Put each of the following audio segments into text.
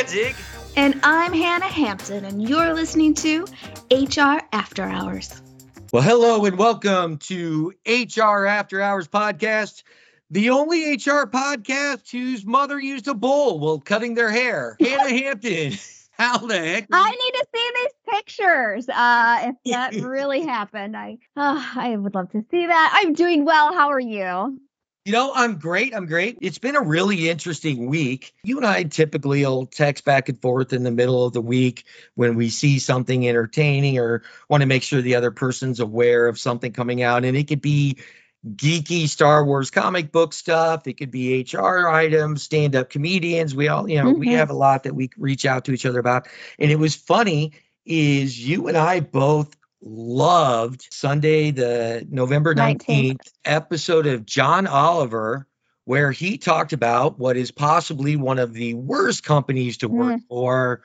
Danzig. And I'm Hanna Hampton, and you're listening to HR After Hours. Well, hello and welcome to HR After Hours podcast, the only HR podcast whose mother used a bowl while cutting their hair. Hanna Hampton. How the heck? I need to see these pictures. Uh, if that really happened, I uh, I would love to see that. I'm doing well. How are you? You know, I'm great. I'm great. It's been a really interesting week. You and I typically will text back and forth in the middle of the week when we see something entertaining or want to make sure the other person's aware of something coming out. And it could be geeky Star Wars comic book stuff. It could be HR items, stand up comedians. We all, you know, mm-hmm. we have a lot that we reach out to each other about. And it was funny is you and I both loved Sunday, the November 19th, 19th episode of John Oliver, where he talked about what is possibly one of the worst companies to work mm. for,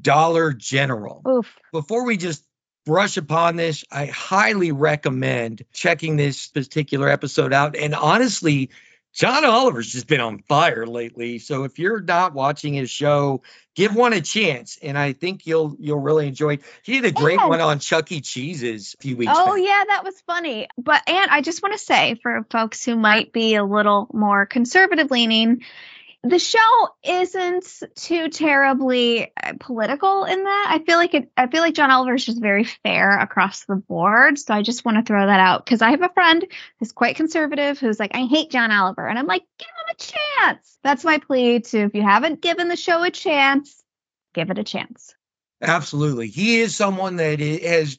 Dollar General. Oof. Before we just brush upon this, I highly recommend checking this particular episode out. And honestly, John Oliver's just been on fire lately. So if you're not watching his show, give one a chance, and I think you'll you'll really enjoy it. He did a great and, one on Chuck E. Cheese's a few weeks. Ago. Oh back. yeah, that was funny. But and I just want to say for folks who might be a little more conservative leaning, the show isn't too terribly uh, political in that. I feel like it. I feel like John Oliver is just very fair across the board. So I just want to throw that out because I have a friend who's quite conservative who's like, I hate John Oliver, and I'm like, give him a chance. That's my plea to if you haven't given the show a chance, give it a chance. Absolutely, he is someone that has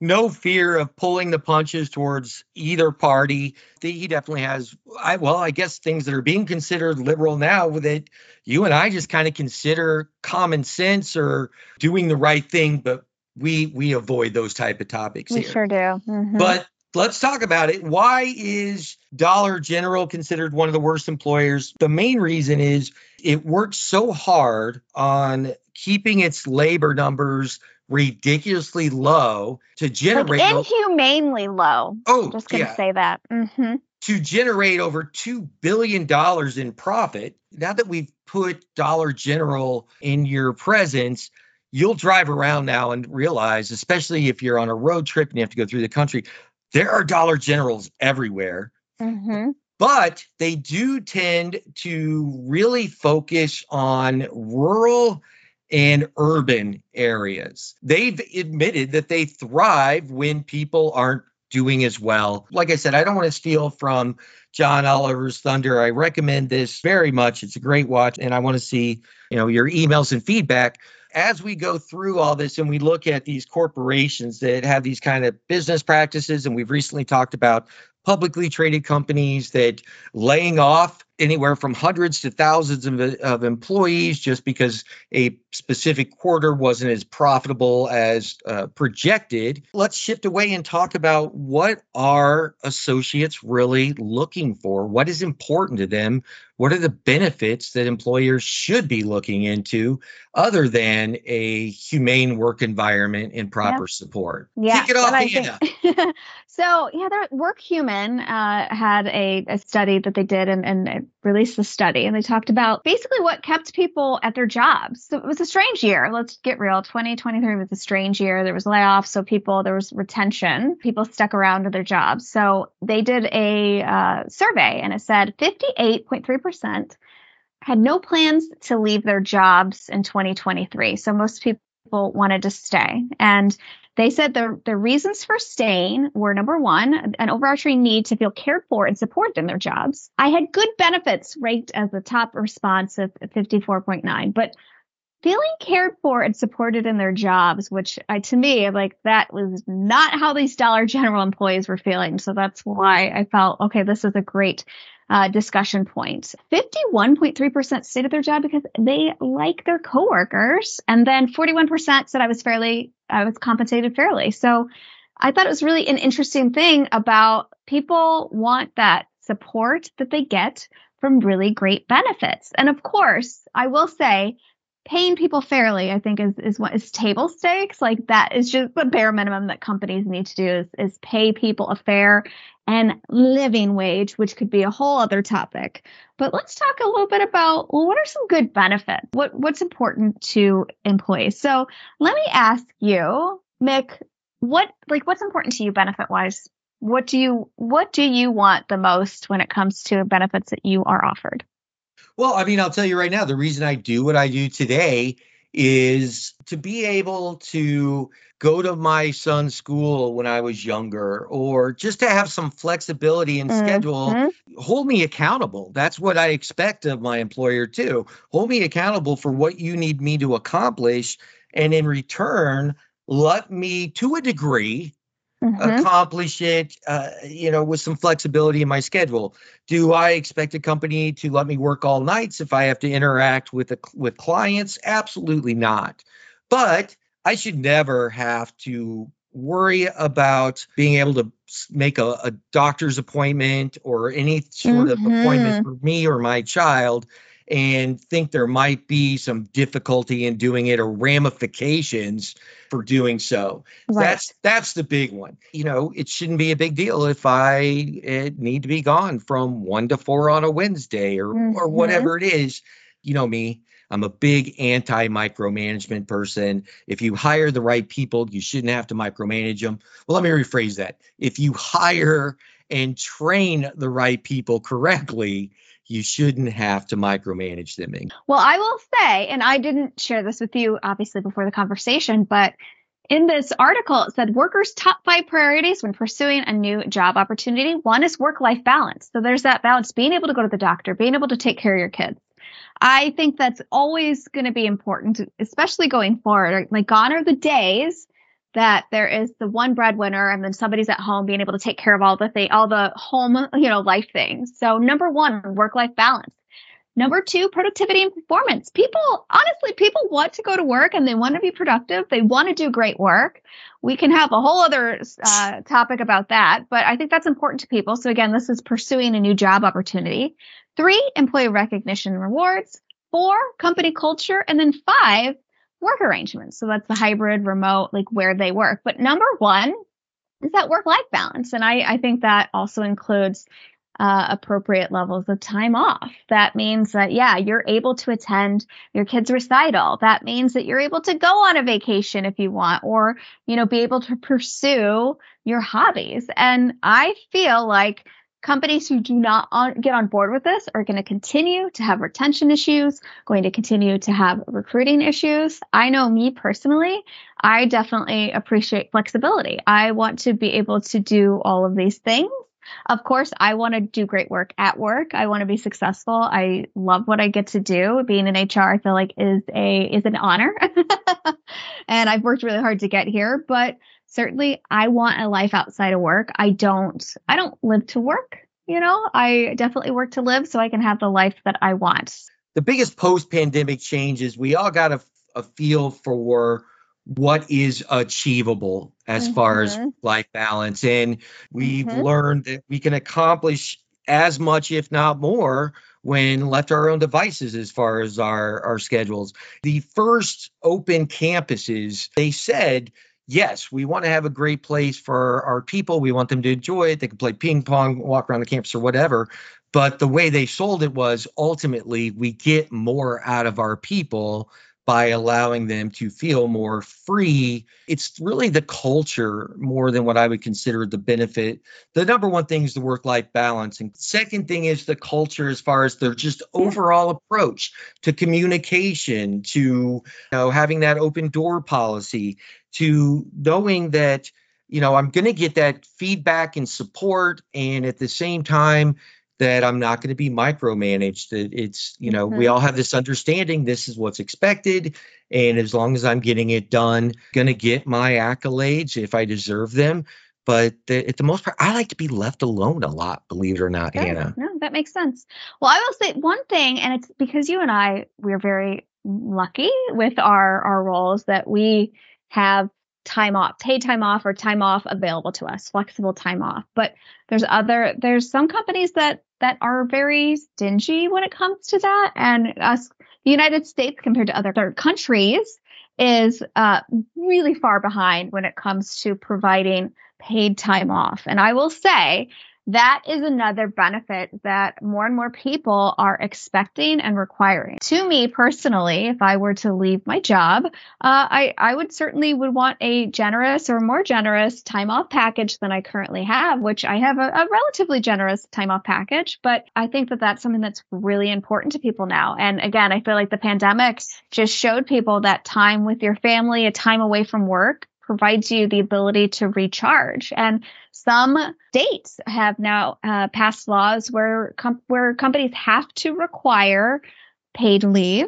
no fear of pulling the punches towards either party. He definitely has, I well, I guess things that are being considered liberal now that you and I just kind of consider common sense or doing the right thing, but we we avoid those type of topics. We here. sure do. Mm-hmm. But let's talk about it. Why is Dollar General considered one of the worst employers? The main reason is it works so hard on keeping its labor numbers ridiculously low to generate like inhumanely low. Oh, I'm just gonna yeah. say that. Mm-hmm. To generate over two billion dollars in profit. Now that we've put Dollar General in your presence, you'll drive around now and realize, especially if you're on a road trip and you have to go through the country, there are Dollar Generals everywhere. Mm-hmm. But they do tend to really focus on rural and urban areas. They've admitted that they thrive when people aren't doing as well. Like I said, I don't want to steal from John Oliver's thunder. I recommend this very much. It's a great watch and I want to see, you know, your emails and feedback as we go through all this and we look at these corporations that have these kind of business practices and we've recently talked about publicly traded companies that laying off anywhere from hundreds to thousands of, of, employees just because a specific quarter wasn't as profitable as uh, projected. Let's shift away and talk about what are associates really looking for? What is important to them? What are the benefits that employers should be looking into other than a humane work environment and proper support? Yeah. Kick it off. Think, so, yeah, their WorkHuman uh, had a, a, study that they did and, and released the study, and they talked about basically what kept people at their jobs. So it was a strange year. Let's get real. 2023 was a strange year. There was layoffs, so people, there was retention. People stuck around to their jobs. So they did a uh, survey, and it said 58.3% had no plans to leave their jobs in 2023. So most people wanted to stay. And they said the, the reasons for staying were number one, an overarching need to feel cared for and supported in their jobs. I had good benefits ranked as the top response of 54.9, but feeling cared for and supported in their jobs, which I, to me, like that was not how these Dollar General employees were feeling. So that's why I felt, okay, this is a great uh, discussion point. 51.3% stayed at their job because they like their coworkers. And then 41% said I was fairly, I was compensated fairly. So I thought it was really an interesting thing about people want that support that they get from really great benefits. And of course, I will say paying people fairly, I think, is is what is table stakes. Like that is just the bare minimum that companies need to do is is pay people a fair and living wage, which could be a whole other topic. But let's talk a little bit about well, what are some good benefits? What what's important to employees? So let me ask you, Mick, what like what's important to you benefit wise? What do you what do you want the most when it comes to benefits that you are offered? Well, I mean, I'll tell you right now, the reason I do what I do today is to be able to go to my son's school when I was younger, or just to have some flexibility in mm-hmm. schedule, hold me accountable. That's what I expect of my employer, too. Hold me accountable for what you need me to accomplish. And in return, let me, to a degree, mm-hmm. accomplish it, uh, you know, with some flexibility in my schedule. Do I expect a company to let me work all nights if I have to interact with a, with clients? Absolutely not. But I should never have to worry about being able to make a, a doctor's appointment or any sort mm-hmm. of appointment for me or my child and think there might be some difficulty in doing it or ramifications for doing so. Right. That's that's the big one. You know, it shouldn't be a big deal if I need to be gone from 1 to 4 on a Wednesday or mm-hmm. or whatever it is. You know me, I'm a big anti micromanagement person. If you hire the right people, you shouldn't have to micromanage them. Well, let me rephrase that. If you hire and train the right people correctly, you shouldn't have to micromanage them. Well, I will say, and I didn't share this with you obviously before the conversation, but in this article, it said workers' top five priorities when pursuing a new job opportunity. One is work life balance. So there's that balance, being able to go to the doctor, being able to take care of your kids. I think that's always going to be important, especially going forward. Like, gone are the days that there is the one breadwinner and then somebody's at home being able to take care of all the thing, all the home, you know, life things. So number one, work life balance. Number two, productivity and performance. People, honestly, people want to go to work and they want to be productive. They want to do great work. We can have a whole other uh, topic about that, but I think that's important to people. So again, this is pursuing a new job opportunity. Three, employee recognition and rewards. Four, company culture. And then five, work arrangements. So that's the hybrid, remote, like where they work. But number one is that work life balance. And I, I think that also includes uh, appropriate levels of time off. That means that, yeah, you're able to attend your kid's recital. That means that you're able to go on a vacation if you want, or, you know, be able to pursue your hobbies. And I feel like companies who do not on, get on board with this are going to continue to have retention issues, going to continue to have recruiting issues. I know me personally, I definitely appreciate flexibility. I want to be able to do all of these things. Of course, I want to do great work at work. I want to be successful. I love what I get to do. Being in HR, I feel like is a is an honor. and I've worked really hard to get here, but certainly I want a life outside of work. I don't I don't live to work, you know. I definitely work to live so I can have the life that I want. The biggest post-pandemic change is we all got a, a feel for what is achievable as mm-hmm. far as mm-hmm. life balance and we've mm-hmm. learned that we can accomplish as much if not more when left to our own devices as far as our, our schedules. The first open campuses, they said yes, we want to have a great place for our people. We want them to enjoy it. They can play ping pong, walk around the campus or whatever. But the way they sold it was ultimately we get more out of our people by allowing them to feel more free. It's really the culture more than what I would consider the benefit. The number one thing is the work life balance. And second thing is the culture as far as their just overall approach to communication, to you know, having that open door policy, to knowing that, you know, I'm going to get that feedback and support. And at the same time, that I'm not going to be micromanaged. That it's, you know, mm-hmm. we all have this understanding this is what's expected. And as long as I'm getting it done, going to get my accolades if I deserve them. But the, at the most part, I like to be left alone a lot, believe it or not, yeah, Hanna. No, that makes sense. Well, I will say one thing, and it's because you and I, we're very lucky with our, our roles that we have time off, paid time off or time off available to us, flexible time off. But there's other, there's some companies that, that are very stingy when it comes to that. And us the United States compared to other third countries is uh, really far behind when it comes to providing paid time off. And I will say that is another benefit that more and more people are expecting and requiring. To me personally, if I were to leave my job, uh, I, I would certainly would want a generous or more generous time off package than I currently have, which I have a, a relatively generous time off package. But I think that that's something that's really important to people now. And again, I feel like the pandemic just showed people that time with your family, a time away from work provides you the ability to recharge. And some states have now uh, passed laws where com- where companies have to require paid leave.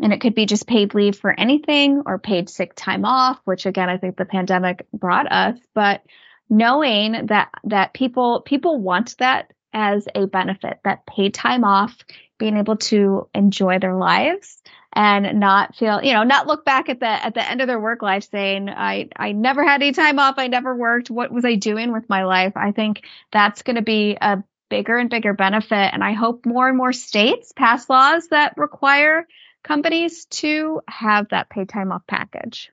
And it could be just paid leave for anything or paid sick time off, which again, I think the pandemic brought us. But knowing that that people people want that as a benefit, that paid time off, being able to enjoy their lives and not feel, you know, not look back at the at the end of their work life saying, I I never had any time off, I never worked. What was I doing with my life? I think that's going to be a bigger and bigger benefit and I hope more and more states pass laws that require companies to have that paid time off package.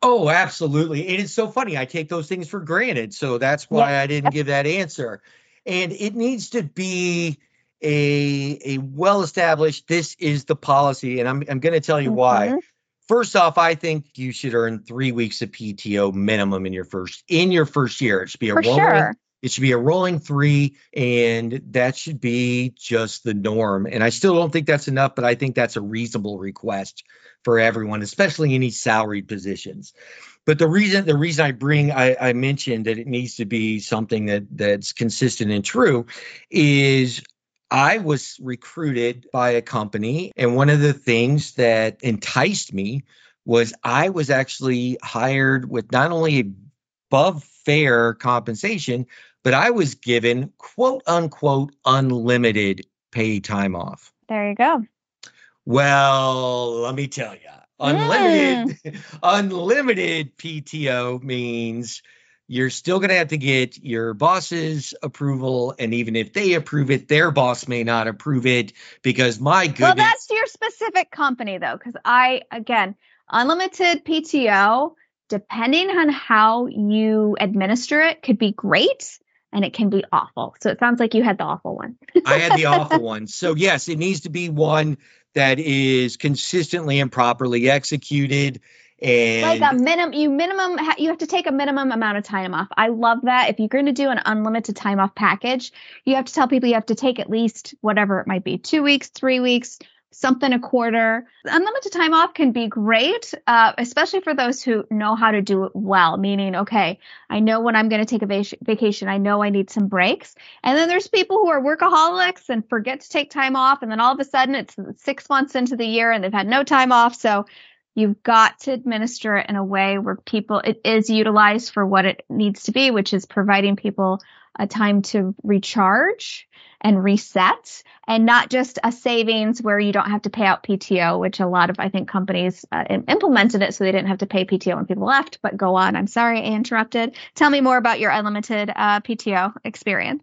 Oh, absolutely. It is so funny. I take those things for granted. So that's why I didn't give that answer. And it needs to be a a well established this is the policy and i'm, I'm going to tell you mm-hmm. why first off i think you should earn three weeks of pto minimum in your first in your first year it should be a For rolling sure. it should be a rolling three and that should be just the norm and i still don't think that's enough but i think that's a reasonable request for everyone especially in these salaried positions but the reason the reason I bring I, I, mentioned that it needs to be something that that's consistent and true is I was recruited by a company, and one of the things that enticed me was I was actually hired with not only above fair compensation, but I was given quote unquote unlimited pay time off. There you go. Well, let me tell you, unlimited mm. unlimited PTO means you're still going to have to get your boss's approval. And even if they approve it, their boss may not approve it because my goodness. Well, that's your specific company, though, because I, again, unlimited PTO, depending on how you administer it, could be great and it can be awful. So it sounds like you had the awful one. I had the awful one. So, yes, it needs to be one that is consistently and properly executed and like a minimum, you minimum, you have to take a minimum amount of time off. I love that. If you're going to do an unlimited time off package, you have to tell people you have to take at least whatever it might be two weeks, three weeks, something a quarter. Unlimited time off can be great, uh, especially for those who know how to do it well, meaning, okay, I know when I'm going to take a vac- vacation, I know I need some breaks. And then there's people who are workaholics and forget to take time off. And then all of a sudden it's six months into the year and they've had no time off. So You've got to administer it in a way where people, it is utilized for what it needs to be, which is providing people a time to recharge and reset and not just a savings where you don't have to pay out PTO, which a lot of, I think, companies uh, implemented it so they didn't have to pay PTO when people left. But go on. I'm sorry I interrupted. Tell me more about your unlimited uh, PTO experience.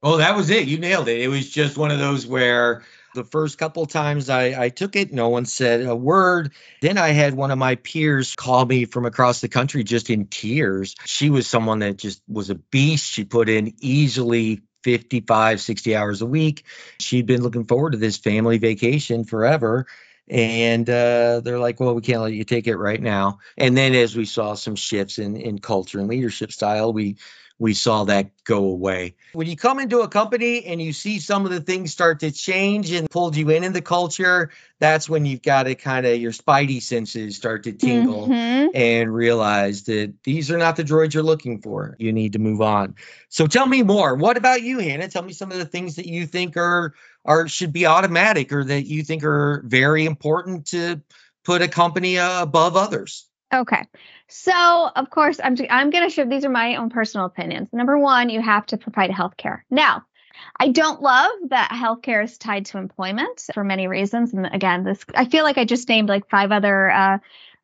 Oh, that was it. You nailed it. It was just one of those where the first couple times I, I took it, no one said a word. Then I had one of my peers call me from across the country just in tears. She was someone that just was a beast. She put in easily 55, 60 hours a week. She'd been looking forward to this family vacation forever. And uh, they're like, well, we can't let you take it right now. And then as we saw some shifts in, in culture and leadership style, we we saw that go away. When you come into a company and you see some of the things start to change and pulled you in in the culture, that's when you've got to kind of your spidey senses start to tingle mm-hmm. and realize that these are not the droids you're looking for. You need to move on. So tell me more. What about you, Hanna? Tell me some of the things that you think are are should be automatic or that you think are very important to put a company uh, above others. Okay. So, of course, I'm I'm going to share these are my own personal opinions. Number 1, you have to provide health care. Now, I don't love that healthcare is tied to employment for many reasons. And again, this I feel like I just named like five other uh,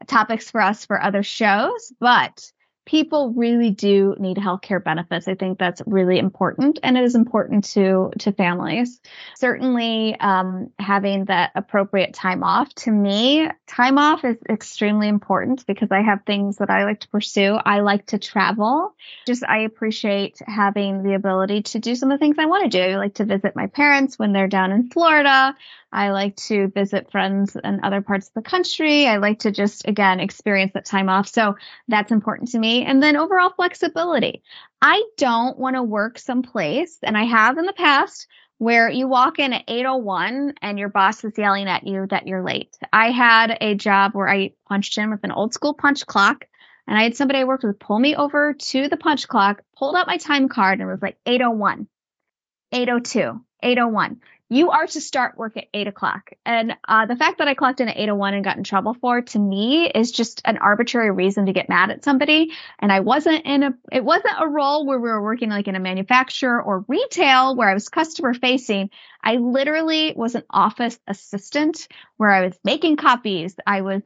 topics for us for other shows, but people really do need healthcare benefits. I think that's really important, and it is important to to families. Certainly, um, having that appropriate time off. To me, time off is extremely important because I have things that I like to pursue. I like to travel. Just I appreciate having the ability to do some of the things I want to do. I like to visit my parents when they're down in Florida. I like to visit friends in other parts of the country. I like to just, again, experience that time off. So that's important to me. And then overall flexibility. I don't want to work someplace, and I have in the past, where you walk in at 801 and your boss is yelling at you that you're late. I had a job where I punched in with an old school punch clock. And I had somebody I worked with pull me over to the punch clock, pulled out my time card, and was like 801, 802, 801 you are to start work at eight o'clock. And uh, the fact that I clocked in at 801 and got in trouble for to me is just an arbitrary reason to get mad at somebody. And I wasn't in a, it wasn't a role where we were working like in a manufacturer or retail where I was customer facing. I literally was an office assistant where I was making copies. I was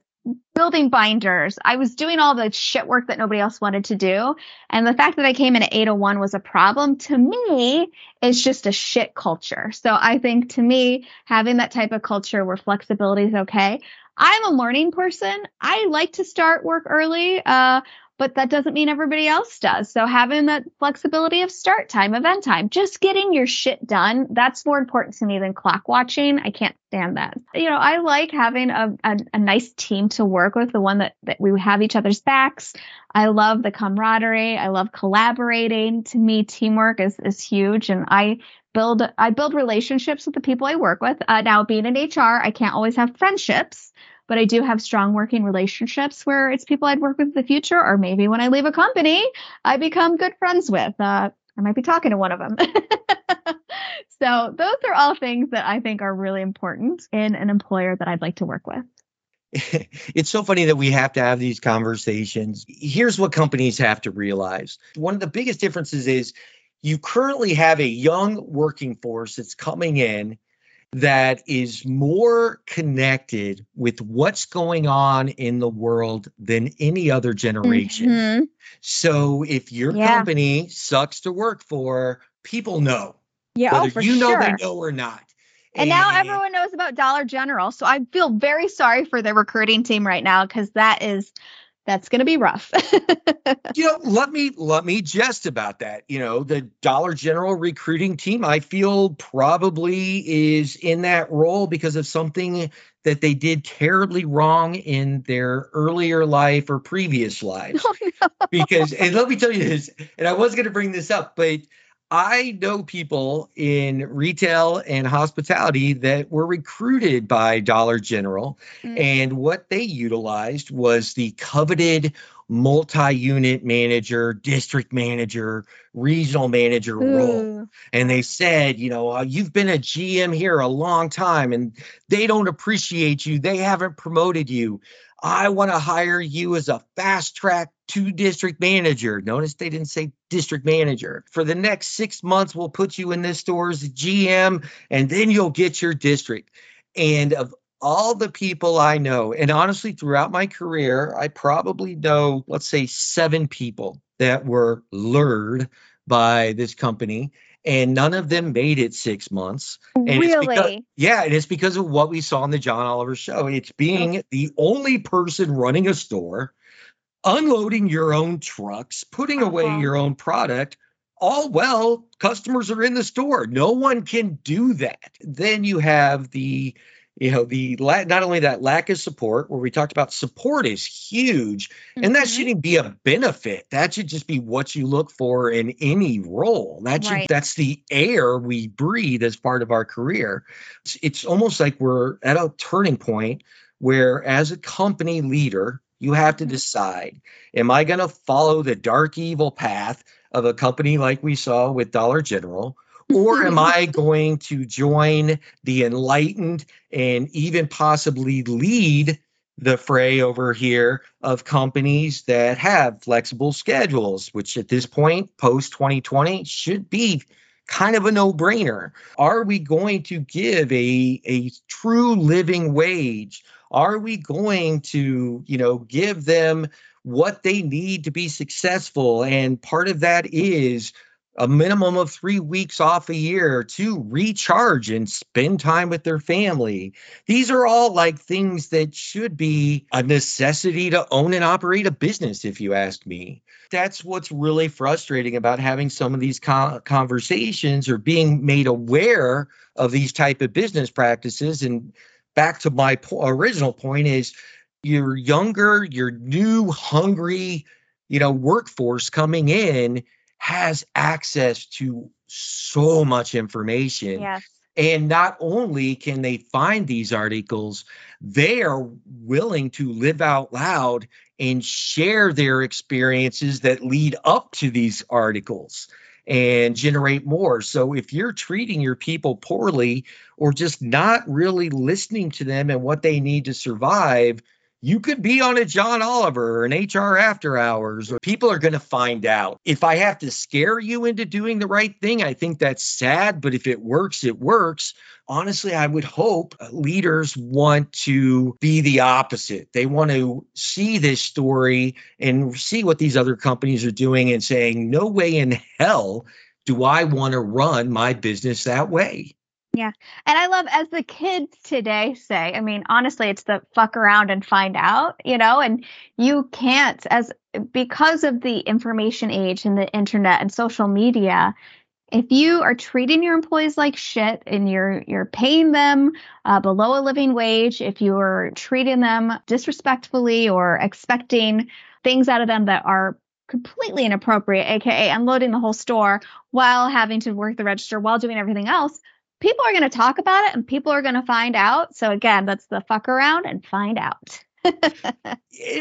building binders. I was doing all the shit work that nobody else wanted to do. And the fact that I came in at 801 was a problem to me is just a shit culture. So I think to me, having that type of culture where flexibility is okay. I'm a morning person. I like to start work early. Uh, but that doesn't mean everybody else does. So having that flexibility of start time, event time, just getting your shit done, that's more important to me than clock watching. I can't stand that. You know, I like having a, a, a nice team to work with, the one that, that we have each other's backs. I love the camaraderie. I love collaborating. To me, teamwork is, is huge. And I build, I build relationships with the people I work with. Uh, now being in HR, I can't always have friendships but I do have strong working relationships where it's people I'd work with in the future, or maybe when I leave a company, I become good friends with. Uh, I might be talking to one of them. so those are all things that I think are really important in an employer that I'd like to work with. it's so funny that we have to have these conversations. Here's what companies have to realize. One of the biggest differences is you currently have a young working force that's coming in that is more connected with what's going on in the world than any other generation. Mm-hmm. So if your yeah. company sucks to work for, people know. Yeah, oh, whether oh, you know sure. they know or not. And, and, now everyone knows about Dollar General. So I feel very sorry for the recruiting team right now because that is that's going to be rough. you know, let me let me jest about that. You know, the Dollar General recruiting team, I feel probably is in that role because of something that they did terribly wrong in their earlier life or previous lives. Oh, no. Because, and let me tell you this, and I was going to bring this up, but I know people in retail and hospitality that were recruited by Dollar General, mm-hmm. and what they utilized was the coveted multi unit manager, district manager, regional manager Ooh. role. And they said, you know, uh, you've been a GM here a long time and they don't appreciate you. They haven't promoted you. I want to hire you as a fast track to district manager. Notice they didn't say district manager. For the next six months, we'll put you in this store as GM, and then you'll get your district. And of all the people I know, and honestly, throughout my career, I probably know, let's say, seven people that were lured by this company and none of them made it six months. And really? Because, yeah, and it's because of what we saw on the John Oliver show. It's being the only person running a store, unloading your own trucks, putting uh-huh. away your own product. All well, customers are in the store. No one can do that. Then you have the you know the not only that lack of support where we talked about support is huge mm-hmm. and that mm-hmm. shouldn't be a benefit that should just be what you look for in any role that should, right. that's the air we breathe as part of our career it's, it's almost like we're at a turning point where as a company leader you have to mm-hmm. decide am i going to follow the dark evil path of a company like we saw with dollar general or am I going to join the enlightened and even possibly lead the fray over here of companies that have flexible schedules, which at this point, post 2020, should be kind of a no brainer. Are we going to give a, a true living wage? Are we going to, you know, give them what they need to be successful. And part of that is a minimum of three weeks off a year to recharge and spend time with their family. These are all like things that should be a necessity to own and operate a business, if you ask me. That's what's really frustrating about having some of these conversations or being made aware of these type of business practices. And back to my po- original point is you're younger, you're new, hungry, you know, workforce coming in has access to so much information. Yes. And not only can they find these articles, they are willing to live out loud and share their experiences that lead up to these articles and generate more. So if you're treating your people poorly or just not really listening to them and what they need to survive, you could be on a John Oliver or an HR after hours, or people are going to find out. If I have to scare you into doing the right thing, I think that's sad. But if it works, it works. Honestly, I would hope leaders want to be the opposite. They want to see this story and see what these other companies are doing and saying, no way in hell do I want to run my business that way. Yeah. And I love as the kids today say, I mean, honestly, it's the fuck around and find out, you know, and you can't as because of the information age and the internet and social media, if you are treating your employees like shit and you're you're paying them uh, below a living wage, if you're treating them disrespectfully or expecting things out of them that are completely inappropriate, aka unloading the whole store while having to work the register while doing everything else, people are going to talk about it and people are going to find out. So again, that's the fuck around and find out. and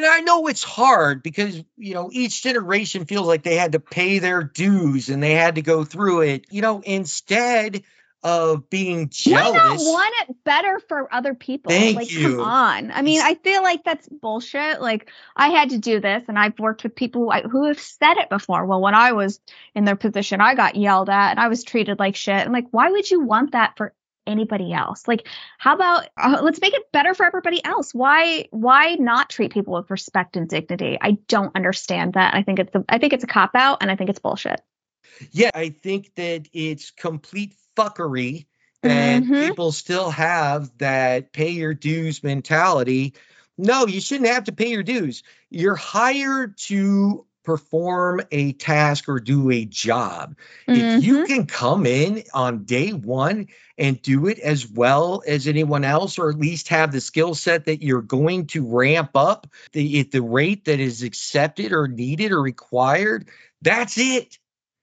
I know it's hard because, you know, each generation feels like they had to pay their dues and they had to go through it. You know, instead, of being jealous. Why not want it better for other people? Thank like, you. come on. I mean, I feel like that's bullshit. Like, I had to do this, and I've worked with people who, I, who have said it before. Well, when I was in their position, I got yelled at and I was treated like shit. And like, why would you want that for anybody else? Like, how about uh, let's make it better for everybody else? Why why not treat people with respect and dignity? I don't understand that. I think it's a, I think it's a cop out, and I think it's bullshit. Yeah, I think that it's complete fuckery that mm-hmm. people still have that pay your dues mentality. No, you shouldn't have to pay your dues. You're hired to perform a task or do a job. Mm-hmm. If you mm-hmm. can come in on day one and do it as well as anyone else, or at least have the skill set that you're going to ramp up the, at the rate that is accepted or needed or required, that's it.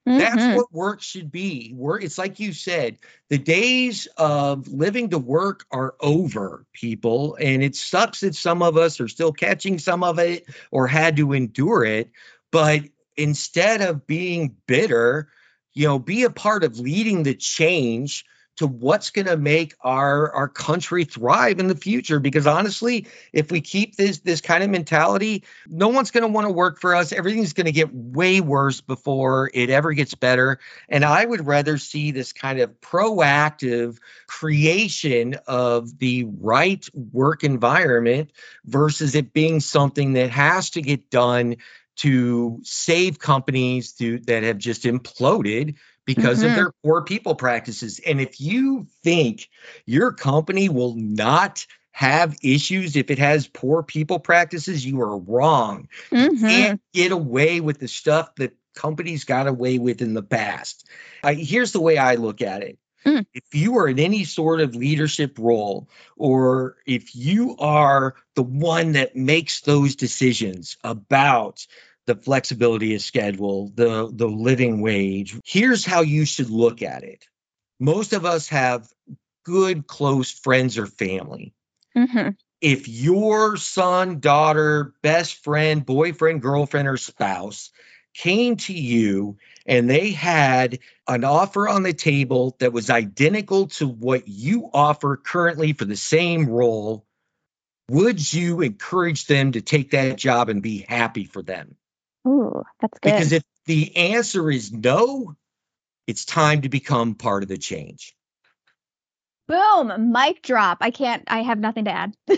Mm-hmm. That's what work should be. Work, it's like you said, the days of living to work are over, people. And it sucks that some of us are still catching some of it or had to endure it. But instead of being bitter, you know, be a part of leading the change to what's going to make our our country thrive in the future. Because honestly if we keep this this kind of mentality no one's going to want to work for us. Everything's going to get way worse before it ever gets better. And i would rather see this kind of proactive creation of the right work environment versus it being something that has to get done to save companies to, that have just imploded because mm-hmm. of their poor people practices. And if you think your company will not have issues if it has poor people practices, you are wrong. Mm-hmm. You can't get away with the stuff that companies got away with in the past. I, here's the way I look at it. Mm. If you are in any sort of leadership role, or if you are the one that makes those decisions about the flexibility of schedule, the, the living wage. Here's how you should look at it. Most of us have good, close friends or family. Mm-hmm. If your son, daughter, best friend, boyfriend, girlfriend, or spouse came to you and they had an offer on the table that was identical to what you offer currently for the same role, would you encourage them to take that job and be happy for them? Ooh, that's good. Because if the answer is no, it's time to become part of the change. Boom, mic drop. I can't, I have nothing to add.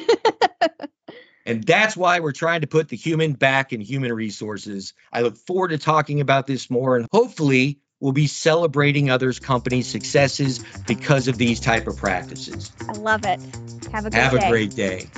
And that's why we're trying to put the human back in human resources. I look forward to talking about this more and hopefully we'll be celebrating others companies successes because of these type of practices. I love it. Have a Have day. Have a great day.